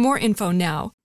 more info now.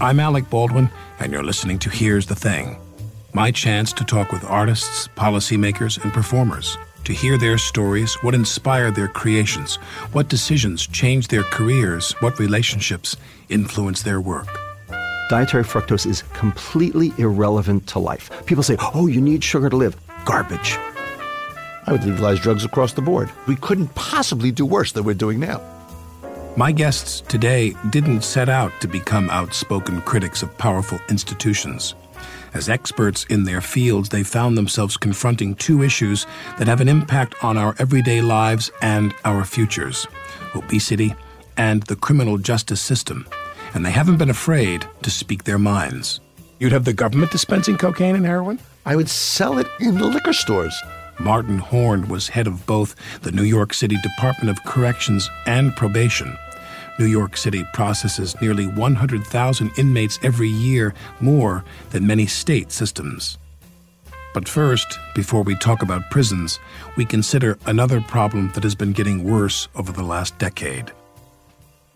I'm Alec Baldwin, and you're listening to Here's the Thing my chance to talk with artists, policymakers, and performers, to hear their stories, what inspired their creations, what decisions changed their careers, what relationships influenced their work. Dietary fructose is completely irrelevant to life. People say, oh, you need sugar to live. Garbage. I would legalize drugs across the board. We couldn't possibly do worse than we're doing now. My guests today didn't set out to become outspoken critics of powerful institutions. As experts in their fields, they found themselves confronting two issues that have an impact on our everyday lives and our futures obesity and the criminal justice system. And they haven't been afraid to speak their minds. You'd have the government dispensing cocaine and heroin? I would sell it in the liquor stores. Martin Horn was head of both the New York City Department of Corrections and Probation. New York City processes nearly 100,000 inmates every year, more than many state systems. But first, before we talk about prisons, we consider another problem that has been getting worse over the last decade.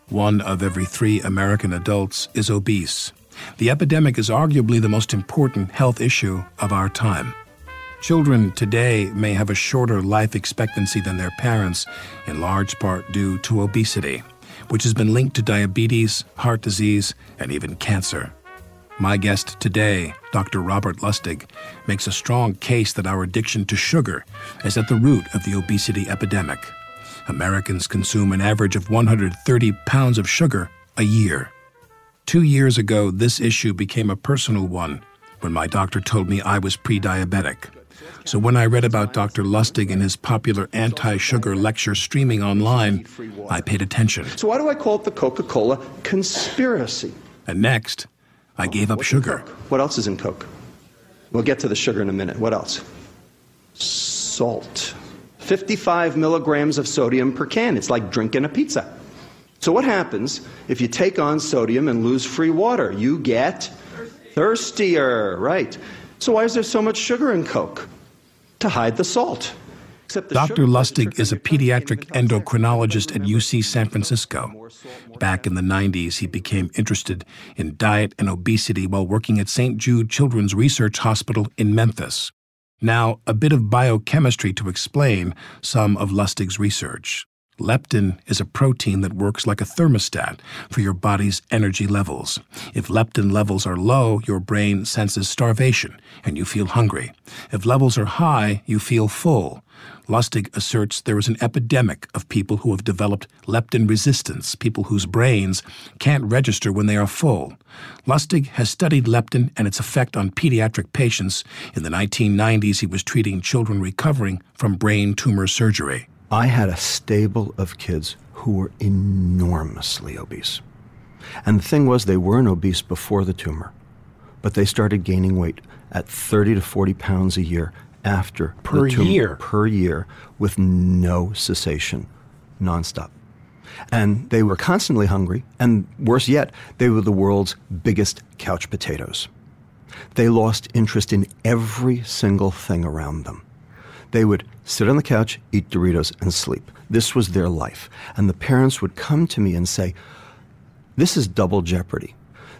One of every three American adults is obese. The epidemic is arguably the most important health issue of our time. Children today may have a shorter life expectancy than their parents, in large part due to obesity, which has been linked to diabetes, heart disease, and even cancer. My guest today, Dr. Robert Lustig, makes a strong case that our addiction to sugar is at the root of the obesity epidemic. Americans consume an average of 130 pounds of sugar a year. Two years ago, this issue became a personal one when my doctor told me I was pre diabetic. So when I read about Dr. Lustig and his popular anti sugar lecture streaming online, I paid attention. So why do I call it the Coca Cola conspiracy? And next, I gave up What's sugar. What else is in Coke? We'll get to the sugar in a minute. What else? Salt. 55 milligrams of sodium per can. It's like drinking a pizza. So, what happens if you take on sodium and lose free water? You get thirstier, right? So, why is there so much sugar in Coke? To hide the salt. Dr. Lustig is a pediatric endocrinologist at UC San Francisco. Back in the 90s, he became interested in diet and obesity while working at St. Jude Children's Research Hospital in Memphis. Now, a bit of biochemistry to explain some of Lustig's research. Leptin is a protein that works like a thermostat for your body's energy levels. If leptin levels are low, your brain senses starvation and you feel hungry. If levels are high, you feel full. Lustig asserts there is an epidemic of people who have developed leptin resistance, people whose brains can't register when they are full. Lustig has studied leptin and its effect on pediatric patients. In the 1990s, he was treating children recovering from brain tumor surgery. I had a stable of kids who were enormously obese. And the thing was, they weren't obese before the tumor, but they started gaining weight at 30 to 40 pounds a year after Per the tumor, year? per year with no cessation, nonstop. And they were constantly hungry, and worse yet, they were the world's biggest couch potatoes. They lost interest in every single thing around them. They would sit on the couch, eat Doritos, and sleep. This was their life. And the parents would come to me and say, This is double jeopardy.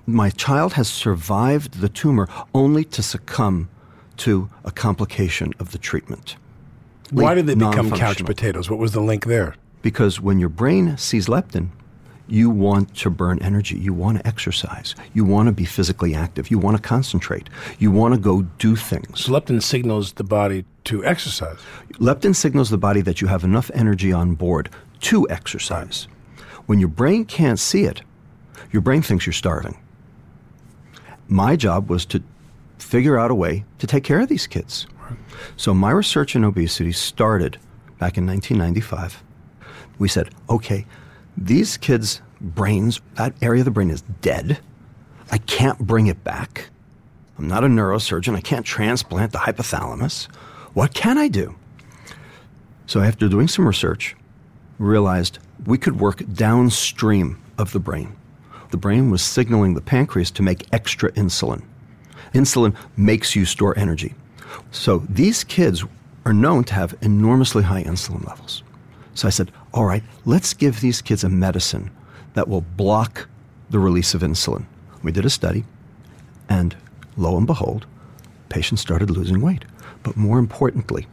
My child has survived the tumor only to succumb to a complication of the treatment. Why did they become couch potatoes? What was the link there? Because when your brain sees leptin, you want to burn energy. You want to exercise. You want to be physically active. You want to concentrate. You want to go do things. So leptin signals the body to exercise. Leptin signals the body that you have enough energy on board to exercise. When your brain can't see it, your brain thinks you're starving. My job was to figure out a way to take care of these kids. So my research in obesity started back in 1995. We said, okay, these kids' brains, that area of the brain is dead. I can't bring it back. I'm not a neurosurgeon. I can't transplant the hypothalamus. What can I do? So after doing some research, realized we could work downstream of the brain. The brain was signaling the pancreas to make extra insulin. Insulin makes you store energy. So these kids are known to have enormously high insulin levels. So I said, all right, let's give these kids a medicine that will block the release of insulin. We did a study, and lo and behold, patients started losing weight. But more importantly,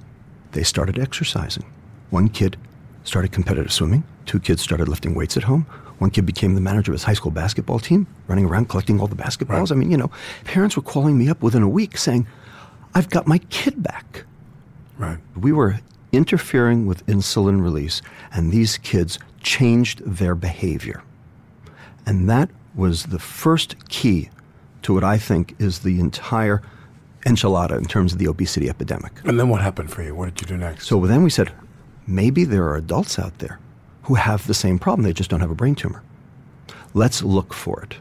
they started exercising. One kid started competitive swimming, two kids started lifting weights at home. One kid became the manager of his high school basketball team, running around collecting all the basketballs. I mean, you know, parents were calling me up within a week saying, I've got my kid back. Right. We were interfering with insulin release, and these kids changed their behavior. And that was the first key to what I think is the entire enchilada in terms of the obesity epidemic. And then what happened for you? What did you do next? So then we said, maybe there are adults out there who have the same problem, they just don't have a brain tumor. Let's look for it.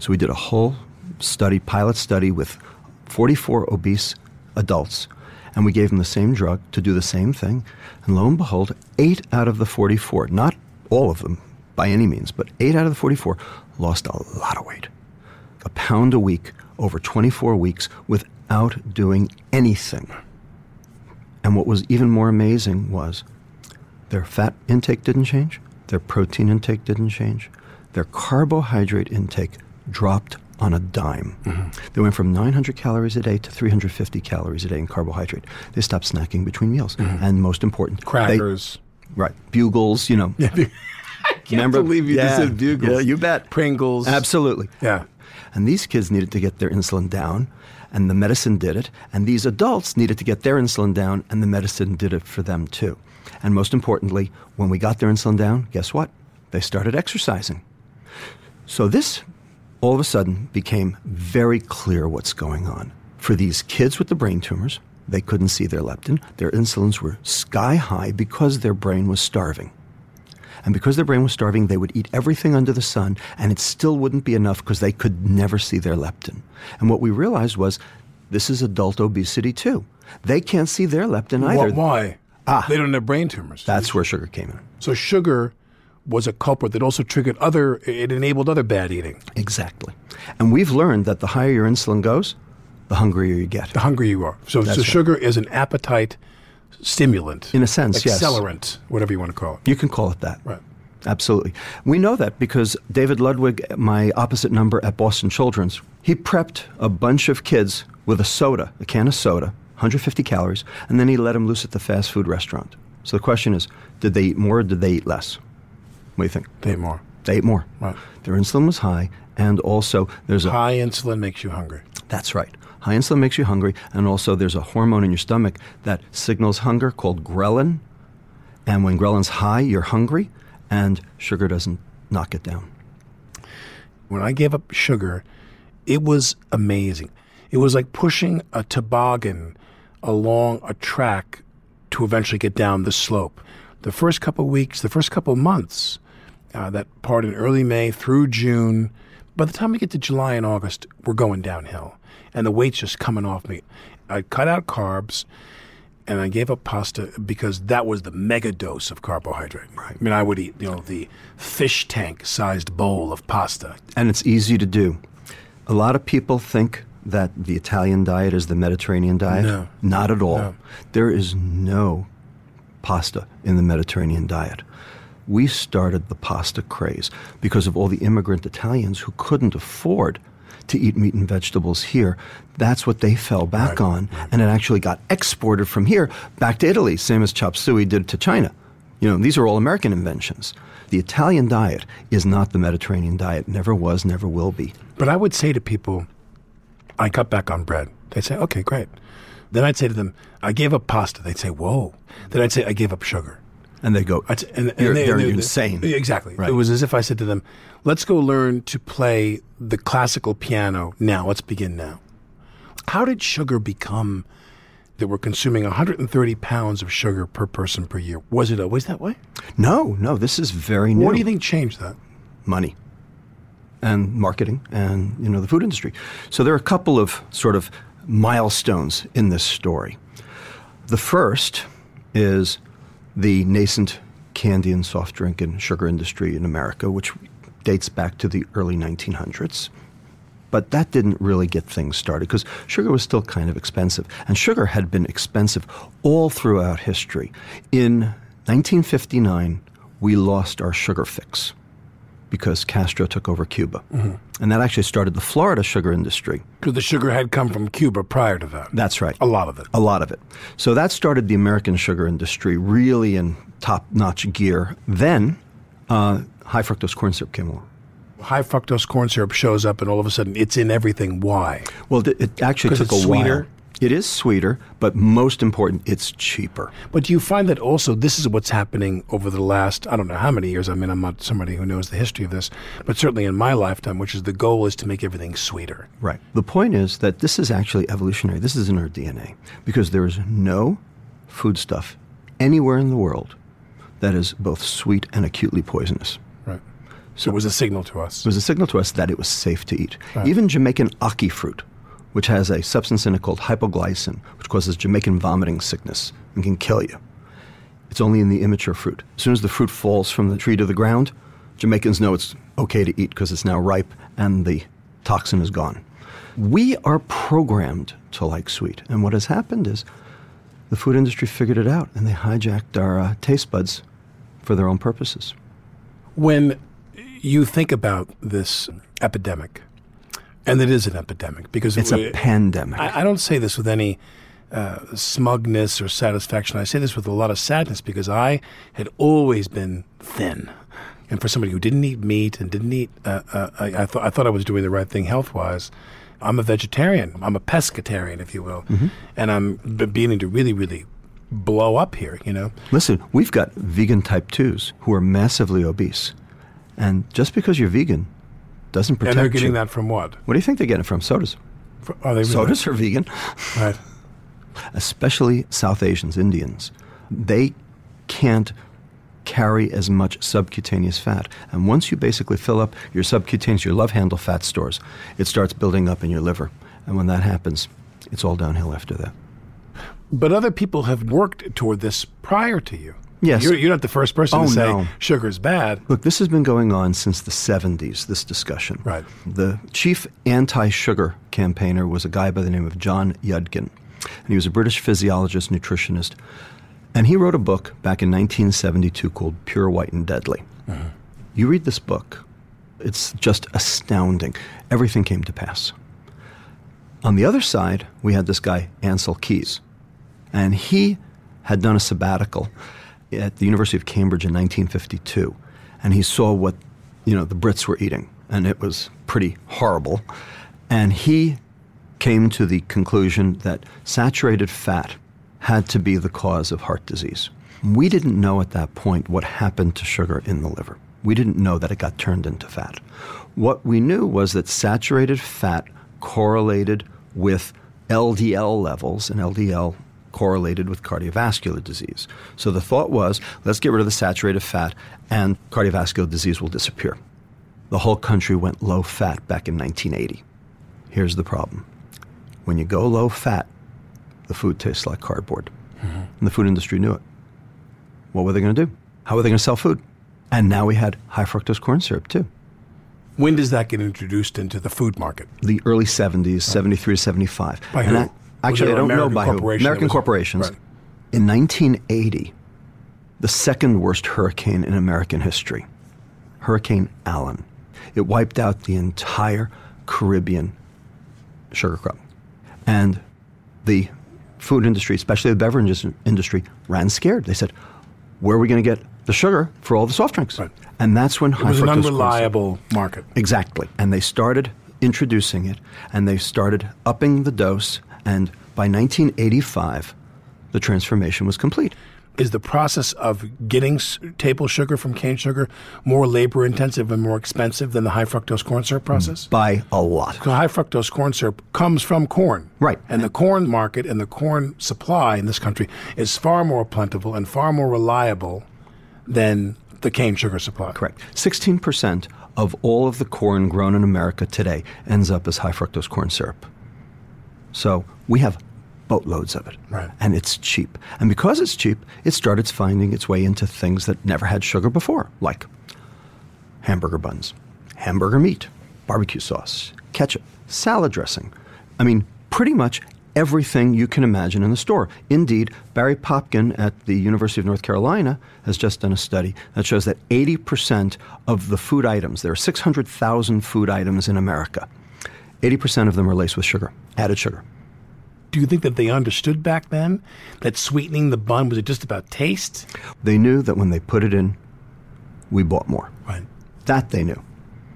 So we did a whole study, pilot study with 44 obese adults, and we gave them the same drug to do the same thing. And lo and behold, eight out of the 44, not all of them by any means, but eight out of the 44 lost a lot of weight. A pound a week over 24 weeks without doing anything. And what was even more amazing was their fat intake didn't change, their protein intake didn't change, their carbohydrate intake dropped on a dime. Mm-hmm. They went from 900 calories a day to 350 calories a day in carbohydrate. They stopped snacking between meals. Mm-hmm. And most important, they- Crackers. right, bugles, you know. I can't believe you just said bugles. Yeah, you bet. Pringles. Absolutely. Yeah. And these kids needed to get their insulin down, and the medicine did it. And these adults needed to get their insulin down, and the medicine did it for them too. And most importantly, when we got their insulin down, guess what? They started exercising. So this all of a sudden became very clear what's going on. For these kids with the brain tumors, they couldn't see their leptin. Their insulins were sky high because their brain was starving. And because their brain was starving, they would eat everything under the sun, and it still wouldn't be enough because they could never see their leptin. And what we realized was this is adult obesity too. They can't see their leptin either. Why? Ah. They don't have brain tumors. That's where sugar came in. so sugar was a culprit that also triggered other. It enabled other bad eating. Exactly. And we've learned that the higher your insulin goes, the hungrier you get. The hungrier you are. So, so right. sugar is an appetite stimulant. In a sense, yes. Accelerant, whatever you want to call it. You can call it that. Right. Absolutely. We know that because David Ludwig, my opposite number at Boston Children's, he prepped a bunch of kids with a soda, a can of soda, 150 calories, and then he let them loose at the fast food restaurant. So the question is, did they eat more or did they eat less? What do you think? They ate more. They ate more. Right. Their insulin was high, and also there's a High insulin makes you hungry. That's right. High insulin makes you hungry, and also there's a hormone in your stomach that signals hunger called ghrelin. And when ghrelin's high, you're hungry, and sugar doesn't knock it down. When I gave up sugar, it was amazing. It was like pushing a toboggan along a track to eventually get down the slope. The first couple weeks, the first couple months, uh, that part in early May through June, by the time we get to July and August, we're going downhill. And the weight's just coming off me. I cut out carbs. and I gave up pasta because that was the mega dose of carbohydrate. Right. I mean, I would eat, you know, the fish tank sized bowl of pasta. And it's easy to do. A lot of people think that the Italian diet is the Mediterranean diet. No. Not at all. No. There is no pasta in the Mediterranean diet. We started the pasta craze because of all the immigrant Italians who couldn't afford to eat meat and vegetables here. That's what they fell back Right, on, and it actually got exported from here back to Italy, same as chop suey did to China. You know, these are all American inventions. The Italian diet is not the Mediterranean diet, never was, never will be. But I would say to people, I cut back on bread. They'd say, okay, great. Then I'd say to them, I gave up pasta. They'd say, whoa. Then I'd say, I gave up sugar. And they go, and, and You're- they- they're insane. they- exactly. Right. It was as if I said to them, let's go learn to play the classical piano now. Let's begin now. How did sugar become that we're consuming 130 pounds of sugar per person per year? Was it always that way? no, no, this is very new. What do you think changed that? money and marketing and you know the food industry. So there are a couple of sort of milestones in this story. The first is the nascent candy and soft drink and sugar industry in America, which dates back to the early 1900s. But that didn't really get things started because sugar was still kind of expensive. And sugar had been expensive all throughout history. In 1959, we lost our sugar fix because Castro took over Cuba. And that actually started the Florida sugar industry. Because the sugar had come from Cuba prior to that. That's right. A lot of it. A lot of it. So that started the American sugar industry really in top notch gear. Then uh, high fructose corn syrup came along. High fructose corn syrup shows up, and all of a sudden it's in everything. Why? Well, it actually took a sweeter? while. It is sweeter, but most important, it's cheaper. But do you find that also this is what's happening over the last, I don't know how many years. I mean, I'm not somebody who knows the history of this, but certainly in my lifetime, which is the goal is to make everything sweeter. Right. The point is that this is actually evolutionary. This is in our DNA because there is no foodstuff anywhere in the world that is both sweet and acutely poisonous. Right. So it was a signal to us. It was a signal to us that it was safe to eat. Even Jamaican ackee fruit, which has a substance in it called hypoglycin, which causes Jamaican vomiting sickness and can kill you. It's only in the immature fruit. As soon as the fruit falls from the tree to the ground, Jamaicans know it's okay to eat because it's now ripe and the toxin is gone. We are programmed to like sweet. And what has happened is the food industry figured it out and they hijacked our uh, taste buds for their own purposes. When you think about this epidemic, and it is an epidemic because It's a pandemic. I, I don't say this with any uh, smugness or satisfaction. I say this with a lot of sadness because I had always been thin. And for somebody who didn't eat meat and didn't eat, uh, uh, I, I, thought I thought I was doing the right thing health wise. I'm a vegetarian. I'm a pescatarian, if you will, and I'm beginning to really, really blow up here. You know, Listen, we've got vegan type 2s who are massively obese. And just because you're vegan doesn't protect and they're getting you. that from what? What do you think they're getting it from? Sodas. Fr- Are they really? Sodas are vegan, Right. especially South Asians, Indians. They can't carry as much subcutaneous fat. And once you basically fill up your subcutaneous, your love handle fat stores, it starts building up in your liver. And when that happens, it's all downhill after that. But other people have worked toward this prior to you. Yes. You're, you're not the first person Oh, to say no. sugar's bad. Look, this has been going on since the 70s, this discussion. Right. The chief anti sugar campaigner was a guy by the name of John Yudkin. And he was a British physiologist, nutritionist. And he wrote a book back in 1972 called Pure White and Deadly. Uh-huh. You read this book, it's just astounding. Everything came to pass. On the other side, we had this guy, Ancel Keys. And he had done a sabbatical at the University of Cambridge in 1952. And he saw what, you know, the Brits were eating. And it was pretty horrible. And he came to the conclusion that saturated fat had to be the cause of heart disease. We didn't know at that point what happened to sugar in the liver. We didn't know that it got turned into fat. What we knew was that saturated fat correlated with LDL levels, and LDL correlated with cardiovascular disease. So the thought was let's get rid of the saturated fat, and cardiovascular disease will disappear. The whole country went low fat back in 1980. Here's the problem when you go low fat, the food tastes like cardboard. Mm-hmm. And the food industry knew it. What were they going to do? How were they going to sell food? And now we had high fructose corn syrup too. When does that get introduced into the food market? The early 70s, 73 to 75. By and who? Was actually, I don't know American by who. American corporations. Right. In 1980, the second worst hurricane in American history, Hurricane Allen, it wiped out the entire Caribbean sugar crop. And the food industry, especially the beverages industry, ran scared. They said, where are we going to get the sugar for all the soft drinks? Right. And that's when It high was an fructose corn unreliable market. Exactly. And they started introducing it and they started upping the dose. And by 1985, the transformation was complete. Is the process of getting s- table sugar from cane sugar more labor intensive and more expensive than the high fructose corn syrup process? Mm, by a lot. So high fructose corn syrup comes from corn. Right. And the corn market and the corn supply in this country is far more plentiful and far more reliable than the cane sugar supply. Correct. 16% of all of the corn grown in America today ends up as high fructose corn syrup. So we have boatloads of it. Right. And it's cheap. And because it's cheap, it started finding its way into things that never had sugar before, like hamburger buns, hamburger meat, barbecue sauce, ketchup, salad dressing. I mean, pretty much everything you can imagine in the store. Indeed, Barry Popkin at the University of North Carolina has just done a study that shows that 80% of the food items, there are 600,000 food items in America, 80% of them are laced with sugar, added sugar. Do you think that they understood back then that sweetening the bun was just about taste? They knew that when they put it in, we bought more. Right. That they knew.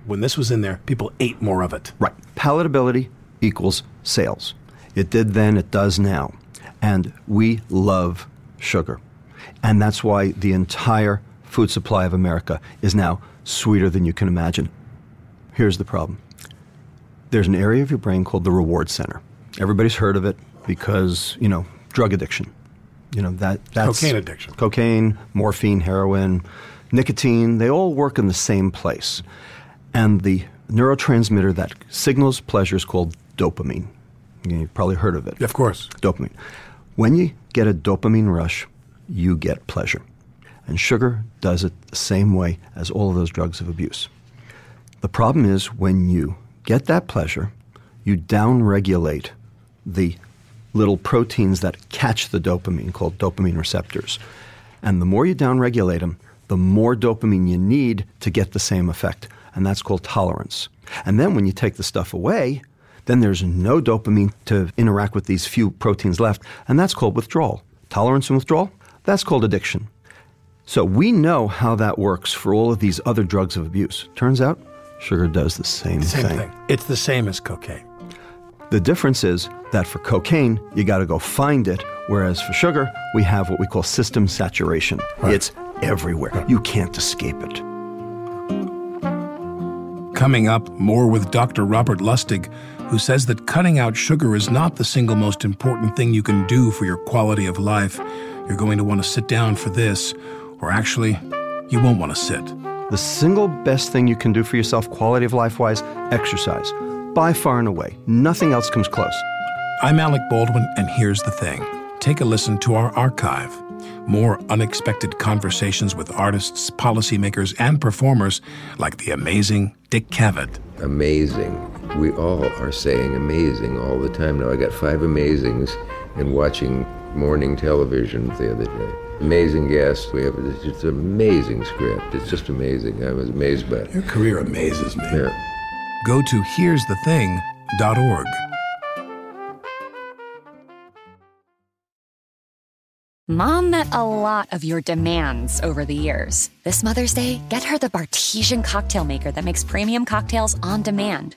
When this was in there, people ate more of it. Right. Palatability equals sales. It did then, it does now. And we love sugar. And that's why the entire food supply of America is now sweeter than you can imagine. Here's the problem there's an area of your brain called the reward center. Everybody's heard of it because, you know, drug addiction. You know, that, that's Cocaine addiction. Cocaine, morphine, heroin, nicotine, they all work in the same place. And the neurotransmitter that signals pleasure is called dopamine. You've probably heard of it. Of course. Dopamine. When you get a dopamine rush, you get pleasure. And sugar does it the same way as all of those drugs of abuse. The problem is when you get that pleasure, you downregulate the little proteins that catch the dopamine called dopamine receptors. And the more you downregulate them, the more dopamine you need to get the same effect. And that's called tolerance. And then when you take the stuff away, then there's no dopamine to interact with these few proteins left. And that's called withdrawal. Tolerance and withdrawal, that's called addiction. So we know how that works for all of these other drugs of abuse. Turns out sugar does the same, Same thing. It's the same as cocaine. The difference is that for cocaine, you got to go find it, whereas for sugar, we have what we call system saturation. It's everywhere. You can't escape it. Coming up, more with Dr. Robert Lustig, who says that cutting out sugar is not the single most important thing you can do for your quality of life. You're going to want to sit down for this, or actually, you won't want to sit. The single best thing you can do for yourself, quality of life wise, exercise. By far and away. Nothing else comes close. I'm Alec Baldwin, and here's the thing take a listen to our archive. More unexpected conversations with artists, policymakers, and performers like the amazing Dick Cavett. amazing. We all are saying amazing all the time now. I got five amazings in watching morning television the other day. Amazing guests. We have it's just an amazing script. It's just amazing. I was amazed by it. Your career amazes me. Yeah. Go to here'sthething.org. Mom met a lot of your demands over the years. This Mother's Day, get her the Bartesian cocktail maker that makes premium cocktails on demand.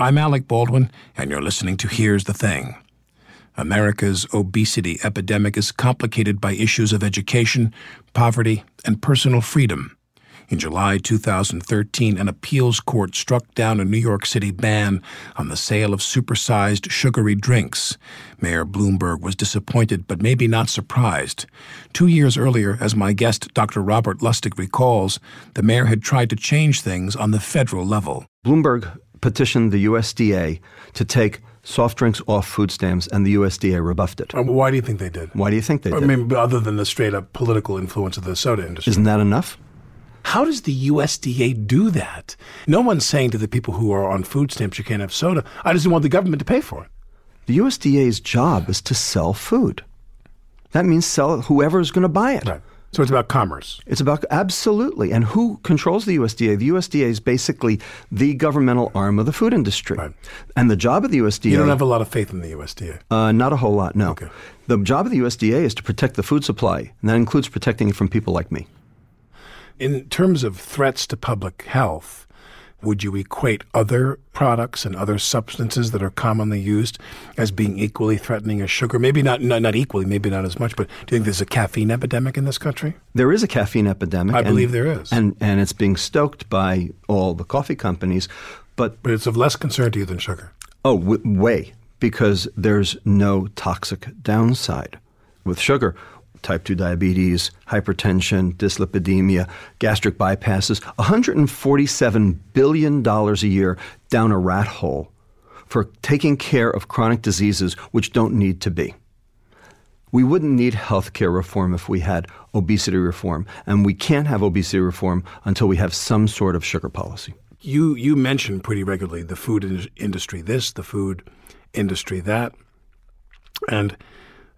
I'm Alec Baldwin, and you're listening to Here's the Thing. America's obesity epidemic is complicated by issues of education, poverty, and personal freedom. In July 2013, an appeals court struck down a New York City ban on the sale of supersized sugary drinks. Mayor Bloomberg was disappointed, but maybe not surprised. Two years earlier, as my guest, Dr. Robert Lustig, recalls, the mayor had tried to change things on the federal level. Bloomberg petitioned the USDA to take soft drinks off food stamps, and the USDA rebuffed it. Um, why do you think they did? Why do you think they I did? mean, other than the straight up political influence of the soda industry. Isn't that enough? How does the USDA do that? No one's saying to the people who are on food stamps you can't have soda. I just want the government to pay for it. The USDA's job is to sell food. That means sell it whoever's going to buy it. Right. So it's about commerce. It's about absolutely. And who controls the USDA? The USDA is basically the governmental arm of the food industry. Right. And the job of the USDA. You don't have a lot of faith in the USDA. Uh, not a whole lot, no. Okay. The job of the USDA is to protect the food supply, and that includes protecting it from people like me. In terms of threats to public health, would you equate other products and other substances that are commonly used as being equally threatening as sugar? Maybe not, not, not equally, maybe not as much, but do you think there's a caffeine epidemic in this country? There is a caffeine epidemic. I and- believe there is. And, and it's being stoked by all the coffee companies. But, But it's of less concern to you than sugar. oh, w- way, because there's no toxic downside. With sugar, type 2 diabetes, hypertension, dyslipidemia, gastric bypasses, $147 billion a year down a rat hole for taking care of chronic diseases which don't need to be. We wouldn't need healthcare reform if we had obesity reform, and we can't have obesity reform until we have some sort of sugar policy. You you mention pretty regularly the food industry this, the food industry that, and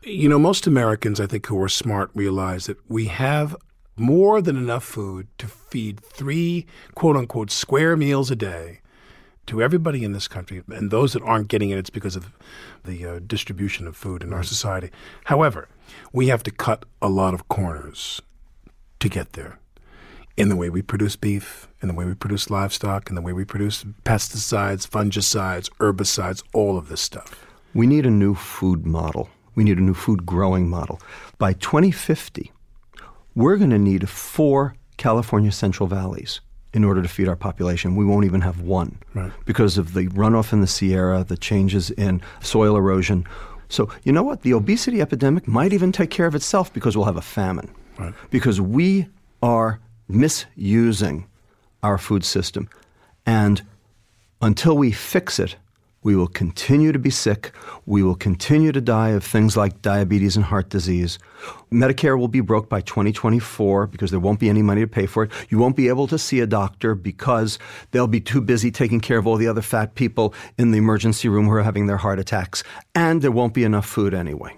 you know most Americans I think who are smart realize that we have more than enough food to feed three quote unquote square meals a day to everybody in this country, and those that aren't getting it, it's because of the uh, distribution of food in our society. However, we have to cut a lot of corners to get there in the way we produce beef, in the way we produce livestock, in the way we produce pesticides, fungicides, herbicides, all of this stuff. We need a new food model. We need a new food growing model. By 2050, we're going to need four California Central Valleys in order to feed our population. We won't even have one Right. because of the runoff in the Sierra, the changes in soil erosion. So, you know what? The obesity epidemic might even take care of itself because we'll have a famine. Right. Because we are misusing our food system. And until we fix it, we will continue to be sick. We will continue to die of things like diabetes and heart disease. Medicare will be broke by 2024 because there won't be any money to pay for it. You won't be able to see a doctor because they'll be too busy taking care of all the other fat people in the emergency room who are having their heart attacks. And there won't be enough food anyway.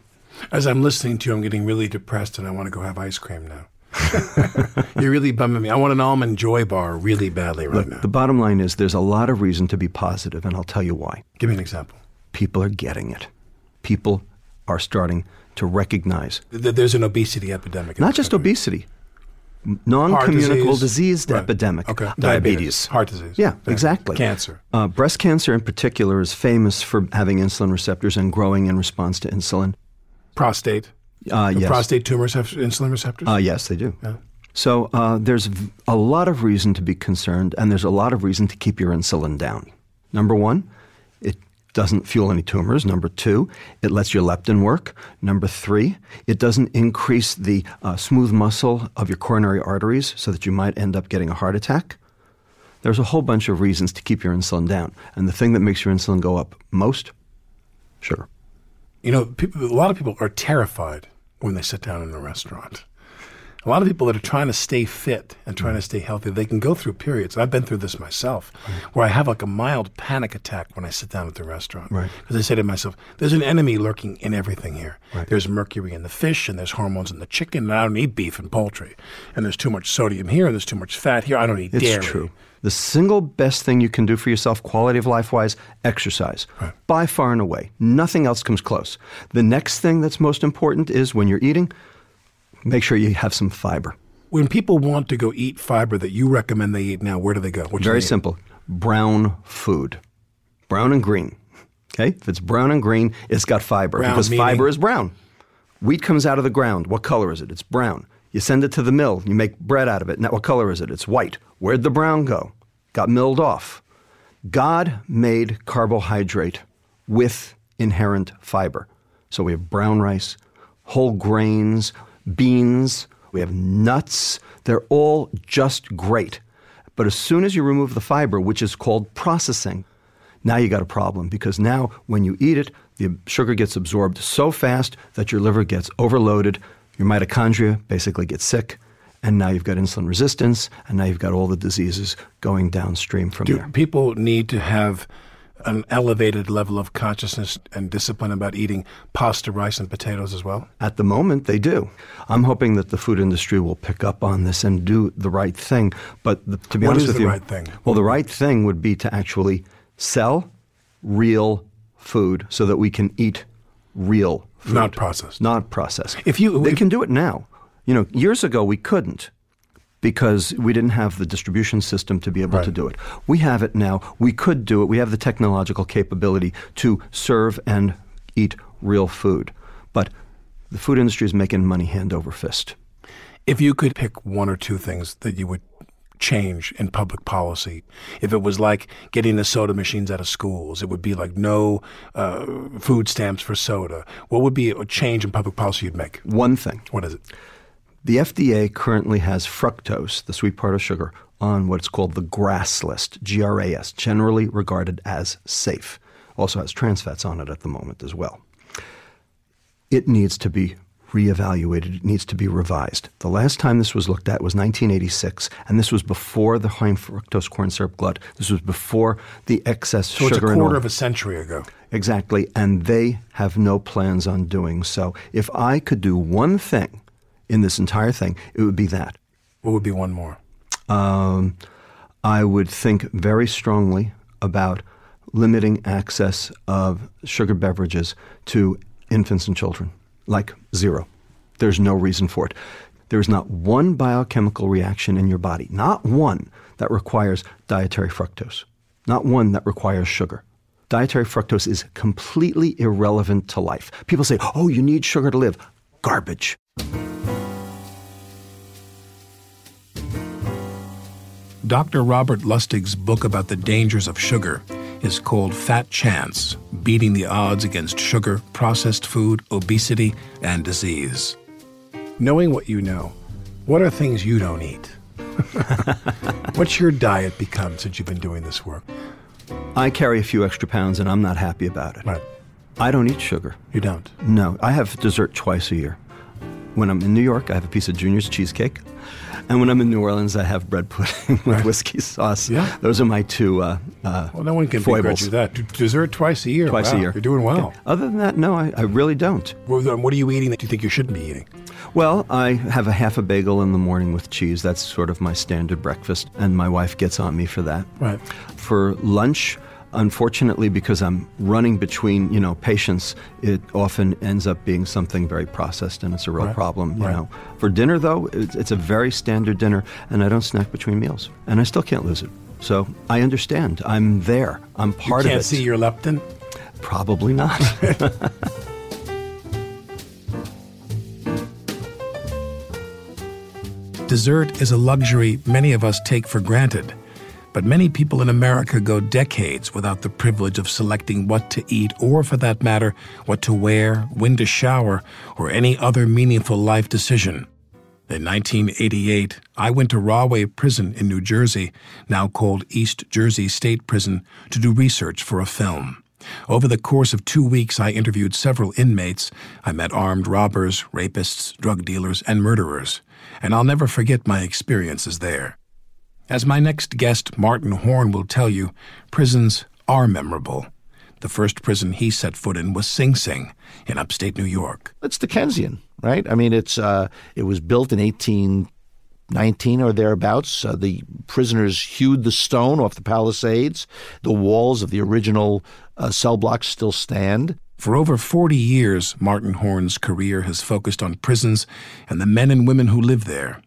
As I'm listening to you, I'm getting really depressed and I want to go have ice cream now. You're really bumming me. I want an almond joy bar really badly right Look, now. the bottom line is there's a lot of reason to be positive, and I'll tell you why. Give me an example. People are getting it. People are starting to recognize Th- There's an obesity epidemic. not just country. obesity, non-communicable disease. disease Right. epidemic. Okay. Diabetes. Heart disease. Yeah, Yeah. exactly. Cancer. Uh, breast cancer in particular is famous for having insulin receptors and growing in response to insulin. Prostate. Uh, yes. Prostate tumors have insulin receptors? Uh, yes, they do. So uh, there's a lot of reason to be concerned, and there's a lot of reason to keep your insulin down. Number one, it doesn't fuel any tumors. Number two, it lets your leptin work. Number three, it doesn't increase the uh, smooth muscle of your coronary arteries so that you might end up getting a heart attack. There's a whole bunch of reasons to keep your insulin down. And the thing that makes your insulin go up most, sugar. You know, people, a lot of people are terrified when they sit down in a restaurant. A lot of people that are trying to stay fit and trying to mm. stay healthy, they can go through periods. I've been through this myself, where I have like a mild panic attack when I sit down at the restaurant. Right. Because I say to myself, "There's an enemy lurking in everything here. There's mercury in the fish, and there's hormones in the chicken, and I don't eat beef and poultry. And there's too much sodium here, and there's too much fat here. I don't eat It's dairy. true. The single best thing you can do for yourself, quality of life wise, exercise. By far and away. Nothing else comes close. The next thing that's most important is when you're eating, make sure you have some fiber. When people want to go eat fiber that you recommend they eat now, where do they go? What Very they simple. Brown food. Brown and green. Okay? If it's brown and green, it's got fiber Brown because meaning- fiber is brown. Wheat comes out of the ground. What color is it? It's brown. You send it to the mill. You make bread out of it. Now, what color is it? It's white. Where'd the brown go? Got milled off. God made carbohydrate with inherent fiber. So we have brown rice, whole grains, beans, we have nuts. They're all just great. But as soon as you remove the fiber, which is called processing, now you got a problem because now when you eat it, the sugar gets absorbed so fast that your liver gets overloaded, your mitochondria basically get sick, and now you've got insulin resistance, and now you've got all the diseases going downstream from Do there. people need to have an elevated level of consciousness and discipline about eating pasta, rice, and potatoes as well? At the moment, they do. I'm hoping that the food industry will pick up on this and do the right thing. But the, to be What honest is with the you, right thing? Well, the right thing would be to actually sell real food so that we can eat real food, Not processed. not processed. If you- they if- can do it now. You know, years ago we couldn't because we didn't have the distribution system to be able to do it. We have it now. We could do it. We have the technological capability to serve and eat real food. But the food industry is making money hand over fist. If you could pick one or two things that you would change in public policy, if it was like getting the soda machines out of schools, it would be like no uh, food stamps for soda. What would be a change in public policy you'd make? One thing What is it? The FDA currently has fructose, the sweet part of sugar, on what's called the GRAS list, G R A S, generally regarded as safe. Also has trans fats on it at the moment as well. It needs to be reevaluated, it needs to be revised. The last time this was looked at was 1986, and this was before the high fructose corn syrup glut. This was before the excess So it's a quarter of a century ago. Exactly, and they have no plans on doing so. If I could do one thing in this entire thing, it would be that. What would be one more? Um, I would think very strongly about limiting access of sugar beverages to infants and children, like zero. There's no reason for it. There's not one biochemical reaction in your body, not one that requires dietary fructose, not one that requires sugar. Dietary fructose is completely irrelevant to life. People say, oh, you need sugar to live. Garbage. Dr. Robert Lustig's book about the dangers of sugar is called Fat Chance Beating the Odds Against Sugar, Processed Food, Obesity, and Disease. Knowing what you know, what are things you don't eat? What's your diet become since you've been doing this work? I carry a few extra pounds and I'm not happy about it. Right. I don't eat sugar. You don't. No, I have dessert twice a year. When I'm in New York, I have a piece of Junior's cheesecake. And when I'm in New Orleans, I have bread pudding with Right. whiskey sauce. Yeah. Those are my two uh, uh, Well, no one can foibles. begrudge you that. D- Dessert twice a year. Twice Wow, a year. You're doing well. Other than that, no, I, I really don't. Well, then What are you eating that you think you shouldn't be eating? Well, I have a half a bagel in the morning with cheese. That's sort of my standard breakfast, and my wife gets on me for that. Right. For lunch, Unfortunately, because I'm running between, you know, patients, it often ends up being something very processed and it's a real Right. problem, you Right. know. For dinner, though, it's, it's a very standard dinner and I don't snack between meals. And I still can't lose it. So I understand. I'm there. I'm part of you can't it. see your leptin? Probably not. Dessert is a luxury many of us take for granted, but many people in America go decades without the privilege of selecting what to eat, or for that matter, what to wear, when to shower, or any other meaningful life decision. In 1988, I went to Rahway Prison in New Jersey, now called East Jersey State Prison, to do research for a film. Over the course of two weeks, I interviewed several inmates. I met armed robbers, rapists, drug dealers, and murderers. And I'll never forget my experiences there. As my next guest, Martin Horn, will tell you, prisons are memorable. The first prison he set foot in was Sing Sing in upstate New York. It's Dickensian, right? I mean, it's uh, it was built in 1819 or thereabouts. Uh, the prisoners hewed the stone off the palisades. The walls of the original uh, cell blocks still stand. For over 40 years, Martin Horn's career has focused on prisons and the men and women who live there.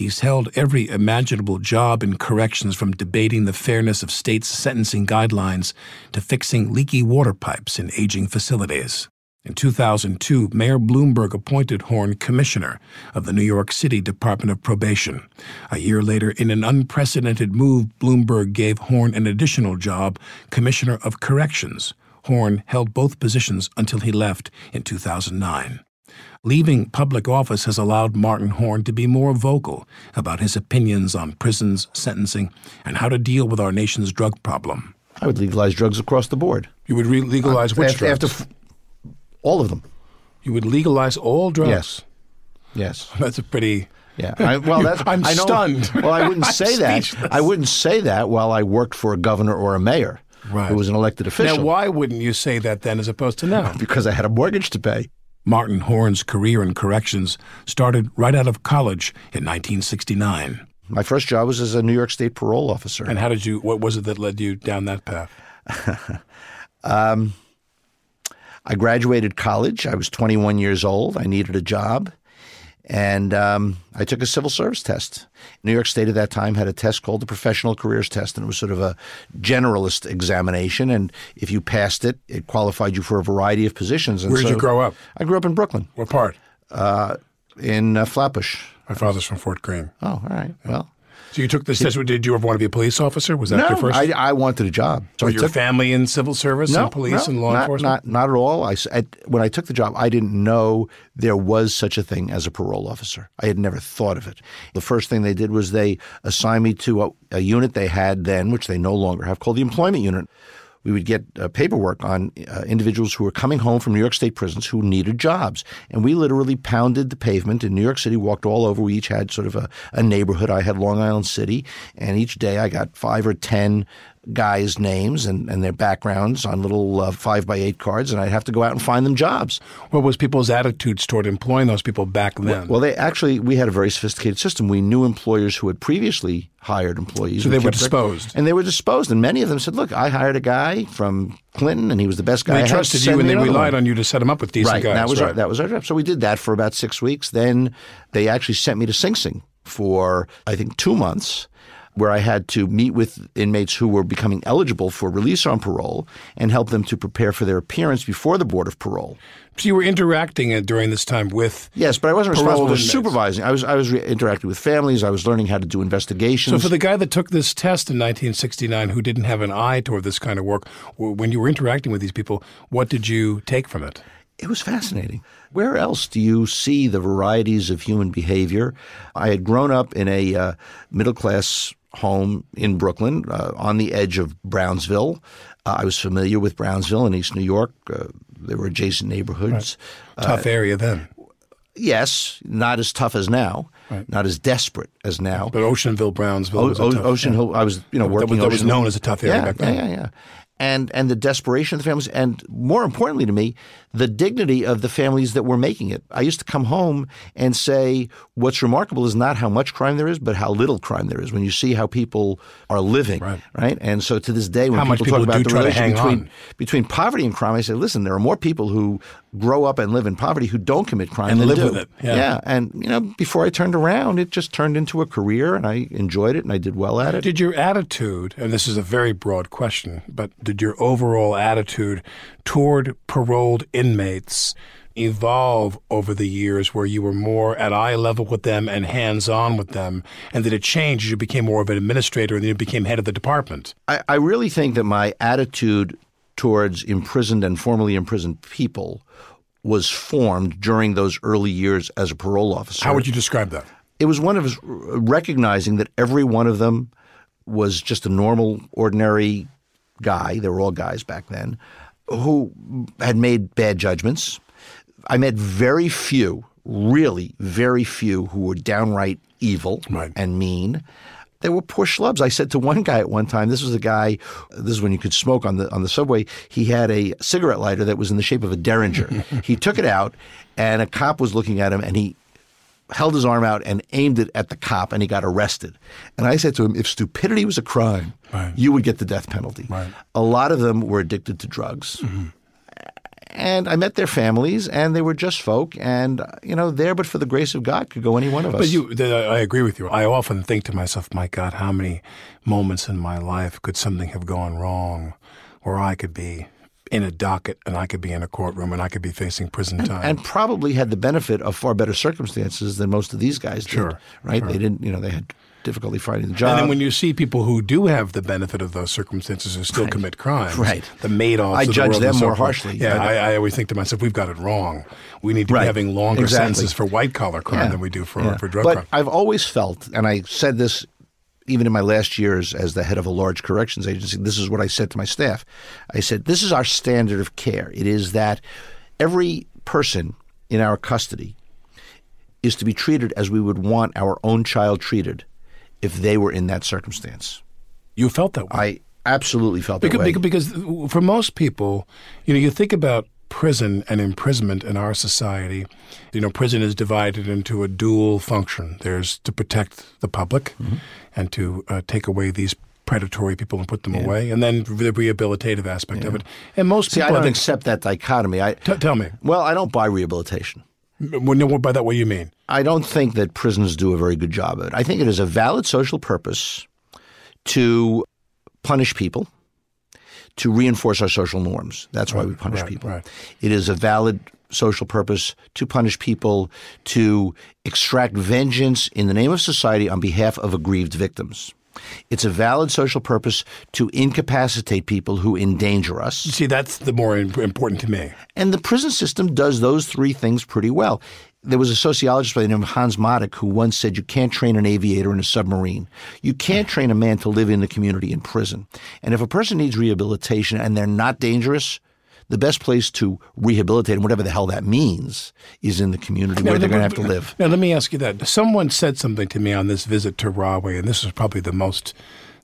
He's held every imaginable job in corrections from debating the fairness of states' sentencing guidelines to fixing leaky water pipes in aging facilities. In 2002, Mayor Bloomberg appointed Horn commissioner of the New York City Department of Probation. A year later, in an unprecedented move, Bloomberg gave Horn an additional job, commissioner of corrections. Horn held both positions until he left in 2009. Leaving public office has allowed Martin Horn to be more vocal about his opinions on prisons, sentencing, and how to deal with our nation's drug problem. I would legalize drugs across the board. You would re- legalize uh, which after, drugs? after f- all of them. you would legalize all drugs. Yes. Yes. That's a pretty. Yeah. I, well, that's I'm I know, stunned. Well, I wouldn't say that. speechless. I wouldn't say that while I worked for a governor or a mayor Right. who was an elected official. Now, why wouldn't you say that then as opposed to now? Because I had a mortgage to pay. Martin Horn's career in corrections started right out of college in 1969. My first job was as a New York State parole officer. And how did you, what was it that led you down that path? Um, I graduated college. I was 21 years old. I needed a job. And um, I took a civil service test. New York State at that time had a test called the Professional Careers Test, and it was sort of a generalist examination. And if you passed it, it qualified you for a variety of positions. And Where did so- you grow up? I grew up in Brooklyn, What part? uh, in uh, Flatbush. My father's from Fort Greene. Oh, all right. Well, So you took this test. Did you ever want to be a police officer? Was that no, your first? I, I wanted a job. so I your took- family in civil service and police no, and law not, enforcement? Not, not at all. I, at- when I took the job, I didn't know there was such a thing as a parole officer. I had never thought of it. The first thing they did was they assigned me to a, a unit they had then, which they no longer have, called the employment unit. We would get uh, paperwork on uh, individuals who were coming home from New York State prisons who needed jobs. And we literally pounded the pavement in New York City, walked all over. We each had sort of a, a neighborhood. I had Long Island City. And each day I got five or 10 guys' names and, and their backgrounds on little uh, five by eight cards, and I'd have to go out and find them jobs. What was people's attitudes toward employing those people back then? Well, they actually we had a very sophisticated system. We knew employers who had previously hired employees, So they were disposed. and they were disposed. And many of them said, "Look, I hired a guy from Clinton, and he was the best guy. I they trusted you and they relied one." on you to set them up with decent right. guys. That was right. our, that was our job. So we did that for about six weeks. Then they actually sent me to Sing Sing for I think two months, where I had to meet with inmates who were becoming eligible for release on parole and help them to prepare for their appearance before the board of parole. So you were interacting uh, during this time with. Yes, but I wasn't responsible for supervising. I was I was re- interacting with families. I was learning how to do investigations. So for the guy that took this test in 1969 who didn't have an eye toward this kind of work, when you were interacting with these people, what did you take from it? It was fascinating. Where else do you see the varieties of human behavior? I had grown up in a uh, middle class home in Brooklyn uh, on the edge of Brownsville. Uh, I was familiar with Brownsville in East New York. Uh, there were adjacent neighborhoods. Tough area then. Yes, not as tough as now, not as desperate as now. But Oceanville, Brownsville O- was a o- tough, Ocean yeah. Hill. I was, you know, That working. was- that was known as a tough area yeah, back then. Yeah, yeah, yeah. And and the desperation of the families, and more importantly to me, the dignity of the families that were making it. I used to come home and say, what's remarkable is not how much crime there is, but how little crime there is. When you see how people are living, Right. right? And so to this day, when How people much talk about the try to relation between on. between poverty and crime, I say, listen, there are more people who grow up and live in poverty who don't commit crime And than live do. with it, yeah. and you know, before I turned around, it just turned into a career, and I enjoyed it, and I did well at it. Did your attitude, and this is a very broad question, but did your overall attitude toward paroled inmates evolve over the years where you were more at eye level with them and hands on with them? And did it change as you became more of an administrator and then you became head of the department? I, I really think that my attitude towards imprisoned and formerly imprisoned people was formed during those early years as a parole officer. How would you describe that? It was one of uh, recognizing that every one of them was just a normal, ordinary guy. They were all guys back then who had made bad judgments. I met very few, really very few, who were downright evil Right. and mean. They were poor schlubs. I said to one guy at one time, this was a guy, this is when you could smoke on the on the subway. He had a cigarette lighter that was in the shape of a derringer. he took it out, and a cop was looking at him, and he held his arm out and aimed it at the cop, and he got arrested. And I said to him, if stupidity was a crime, Right. you would get the death penalty. Right. Mm-hmm. A lot of them were addicted to drugs. And I met their families, and they were just folk, and you know, there but for the grace of God could go any one of us. But you, I agree with you. I often think to myself, my God, how many moments in my life could something have gone wrong where I could be in a docket and I could be in a courtroom and I could be facing prison time? and probably had the benefit of far better circumstances than most of these guys did. Sure, right? sure. They didn't, you know, they had difficulty finding the job. And then when you see people who do have the benefit of those circumstances who still commit crimes, Right. the Madoffs, I the judge world them and so more forth. harshly, Yeah, I, I always think to myself, we've got it wrong. We need to Right. be having longer Exactly. sentences for white collar crime Yeah. than we do for Yeah. for drug but crime. I've always felt, and I said this even in my last years as the head of a large corrections agency, this is what I said to my staff. I said, This is our standard of care. It is that every person in our custody is to be treated as we would want our own child treated if they were in that circumstance. You felt that way. I absolutely felt that way. because, because for most people, you know, you think about prison and imprisonment in our society. You know, prison is divided into a dual function. There's to protect the public Mm-hmm. and to uh, take away these predatory people and put them away, and then the rehabilitative aspect of it. And most See, I people, don't think, accept that dichotomy. I, T- tell me, well, I don't buy rehabilitation. no, by that? What do you mean? I don't think that prisons do a very good job of it. I think it is a valid social purpose to punish people, to reinforce our social norms. That's why we punish right, people. right. It is a valid social purpose to punish people, to extract vengeance in the name of society on behalf of aggrieved victims. It's a valid social purpose to incapacitate people who endanger us. See, that's the more important to me. And the prison system does those three things pretty well. There was a sociologist by the name of Hans Mattick who once said, You can't train an aviator in a submarine. You can't hmm. train a man to live in the community in prison. And if a person needs rehabilitation and they're not dangerous, the best place to rehabilitate them, whatever the hell that means, is in the community where they're going to have to live. Now, let me ask you that. Someone said something to me on this visit to Rahway, and this is probably the most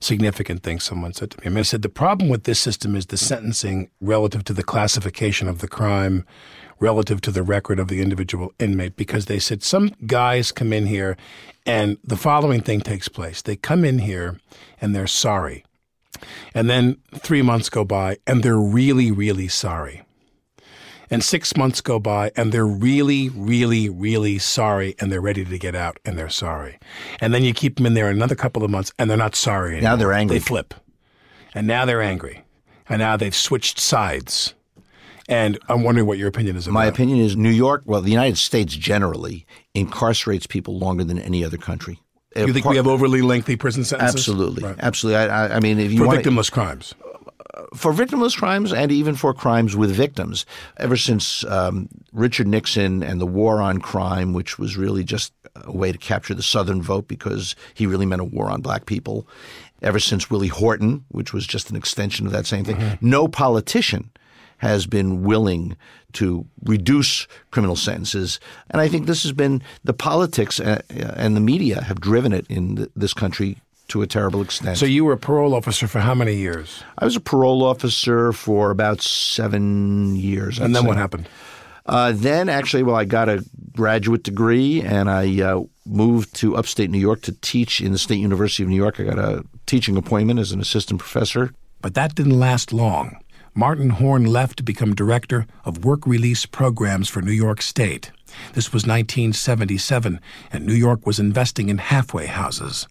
significant thing someone said to me. I mean, I said the problem with this system is the sentencing relative to the classification of the crime, relative to the record of the individual inmate, because they said some guys come in here and the following thing takes place. They come in here and they're sorry. And then three months go by and they're really, really sorry. And six months go by and they're really, really, really sorry and they're ready to get out and they're sorry. And then you keep them in there another couple of months and they're not sorry anymore. Now they're angry. They flip. And now they're angry. And now they've switched sides. And I'm wondering what your opinion is about My opinion is New York, well, the United States generally incarcerates people longer than any other country. You think we have overly lengthy prison sentences? Absolutely, Right. absolutely. I, I- mean, if you For want victimless crimes. for victimless crimes and even for crimes with victims. Ever since um, Richard Nixon and the war on crime, which was really just a way to capture the Southern vote because he really meant a war on black people. Ever since Willie Horton, which was just an extension of that same thing, no politician has been willing to reduce criminal sentences. And I think this has been the politics uh, and the media have driven it in this country to a terrible extent. So you were a parole officer for how many years? I was a parole officer for about seven years. And I'd then say. what happened? Uh, then, actually, well, I got a graduate degree and I uh, moved to upstate New York to teach in the State University of New York. I got a teaching appointment as an assistant professor. But that didn't last long. Martin Horn left to become director of work release programs for New York State. This was 1977, and New York was investing in halfway houses.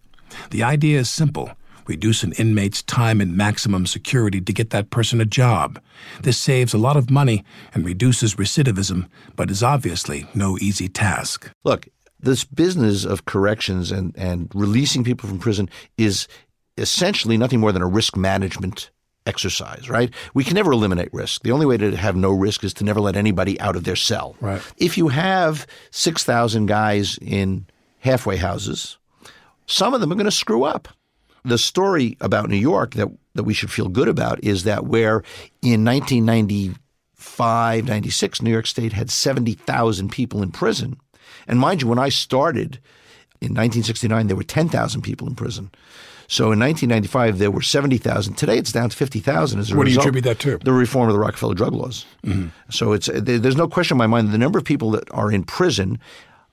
The idea is simple reduce an inmate's time in maximum security to get that person a job. This saves a lot of money and reduces recidivism, but is obviously no easy task. Look, this business of corrections and, and releasing people from prison is essentially nothing more than a risk management exercise, right? We can never eliminate risk. The only way to have no risk is to never let anybody out of their cell. Right. If you have 6,000 guys in halfway houses, some of them are going to screw up. The story about New York that, that we should feel good about is that where in 1995, 96, New York State had 70,000 people in prison. And mind you, when I started in 1969, there were 10,000 people in prison. So in 1995, there were 70,000. Today, it's down to 50,000 as a What do you result. attribute that to? The reform of the Rockefeller drug laws. Mm-hmm. So it's there's no question in my mind the number of people that are in prison